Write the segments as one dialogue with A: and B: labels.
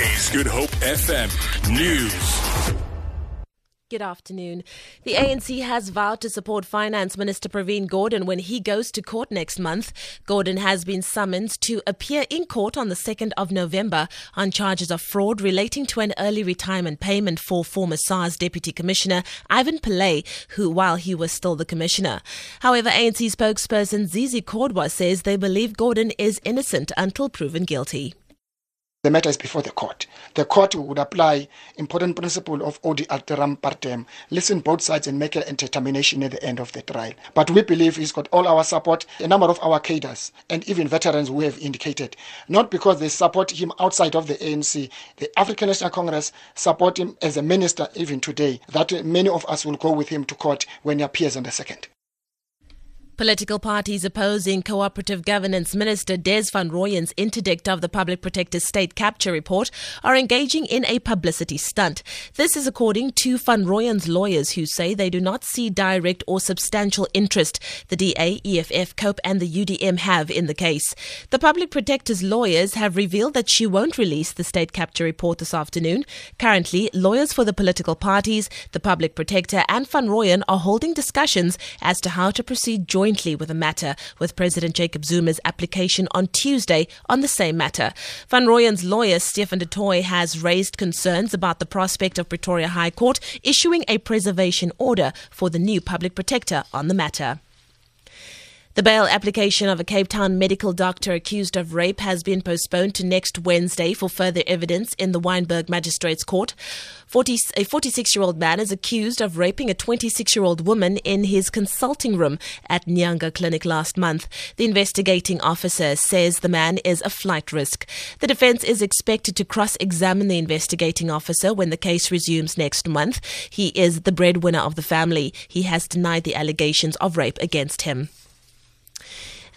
A: Good Hope FM News.
B: Good afternoon. The ANC has vowed to support Finance Minister Pravin Gordhan when he goes to court next month. Gordhan has been summoned to appear in court on the 2nd of November on charges of fraud relating to an early retirement payment for former SARS Deputy Commissioner Ivan Pillay, who while he was still the commissioner. However, ANC spokesperson Zizi Kodwa says they believe Gordhan is innocent until proven guilty.
C: The matter is before the court. The court would apply important principle of audi alteram partem, listen both sides and make a determination at the end of the trial. But we believe he's got all our support, a number of our cadres and even veterans who have indicated, not because they support him outside of the ANC, the African National Congress support him as a minister even today, that many of us will go with him to court when he appears on the second.
B: Political parties opposing Cooperative Governance Minister Des van Rooyen's interdict of the Public Protector's state capture report are engaging in a publicity stunt. This is according to van Rooyen's lawyers who say they do not see direct or substantial interest the DA, EFF, COPE and the UDM have in the case. The Public Protector's lawyers have revealed that she won't release the state capture report this afternoon. Currently, lawyers for the political parties, the Public Protector and van Rooyen are holding discussions as to how to proceed jointly jointly with the matter, with President Jacob Zuma's application on Tuesday on the same matter. Van Rooyen's lawyer, Stefan du Toit, has raised concerns about the prospect of Pretoria High Court issuing a preservation order for the new public protector on the matter. The bail application of a Cape Town medical doctor accused of rape has been postponed to next Wednesday for further evidence in the Wynberg Magistrates Court. 40, a 46 year old man is accused of raping a 26 year old woman in his consulting room at Nyanga Clinic last month. The investigating officer says the man is a flight risk. The defense is expected to cross examine the investigating officer when the case resumes next month. He is the breadwinner of the family. He has denied the allegations of rape against him.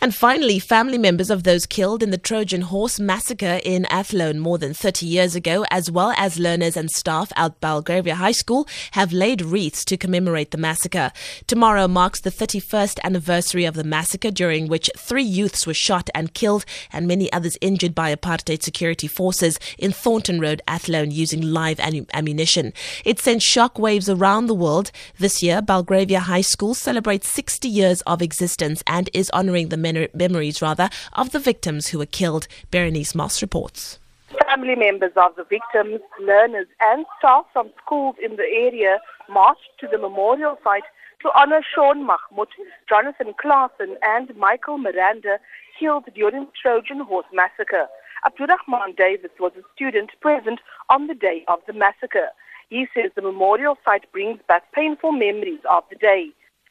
B: And finally, family members of those killed in the Trojan Horse massacre in Athlone more than 30 years ago, as well as learners and staff at Belgravia High School, have laid wreaths to commemorate the massacre. Tomorrow marks the 31st anniversary of the massacre, during which three youths were shot and killed, and many others injured by apartheid security forces in Thornton Road, Athlone, using live ammunition. It sent shockwaves around the world. This year, Belgravia High School celebrates 60 years of existence and is honoring the men memories rather of the victims who were killed. Berenice Moss reports.
D: Family members of the victims, learners, and staff from schools in the area marched to the memorial site to honor Shaun Magmoed, Jonathan Claassen, and Michael Miranda, killed during the Trojan Horse Massacre. Abdurrahman Davis was a student present on the day of the massacre. He says the memorial site brings back painful memories of the day.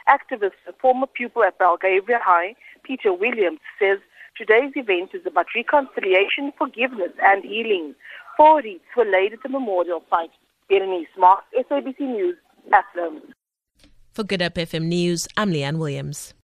D: Activist, a former pupil at Belgravia High, Peter Williams, says today's event is about reconciliation, forgiveness, and healing. Four wreaths were laid at the memorial site. Berenice Mark, SABC News, Athlone.
B: For Good Hope FM News, I'm Leanne Williams.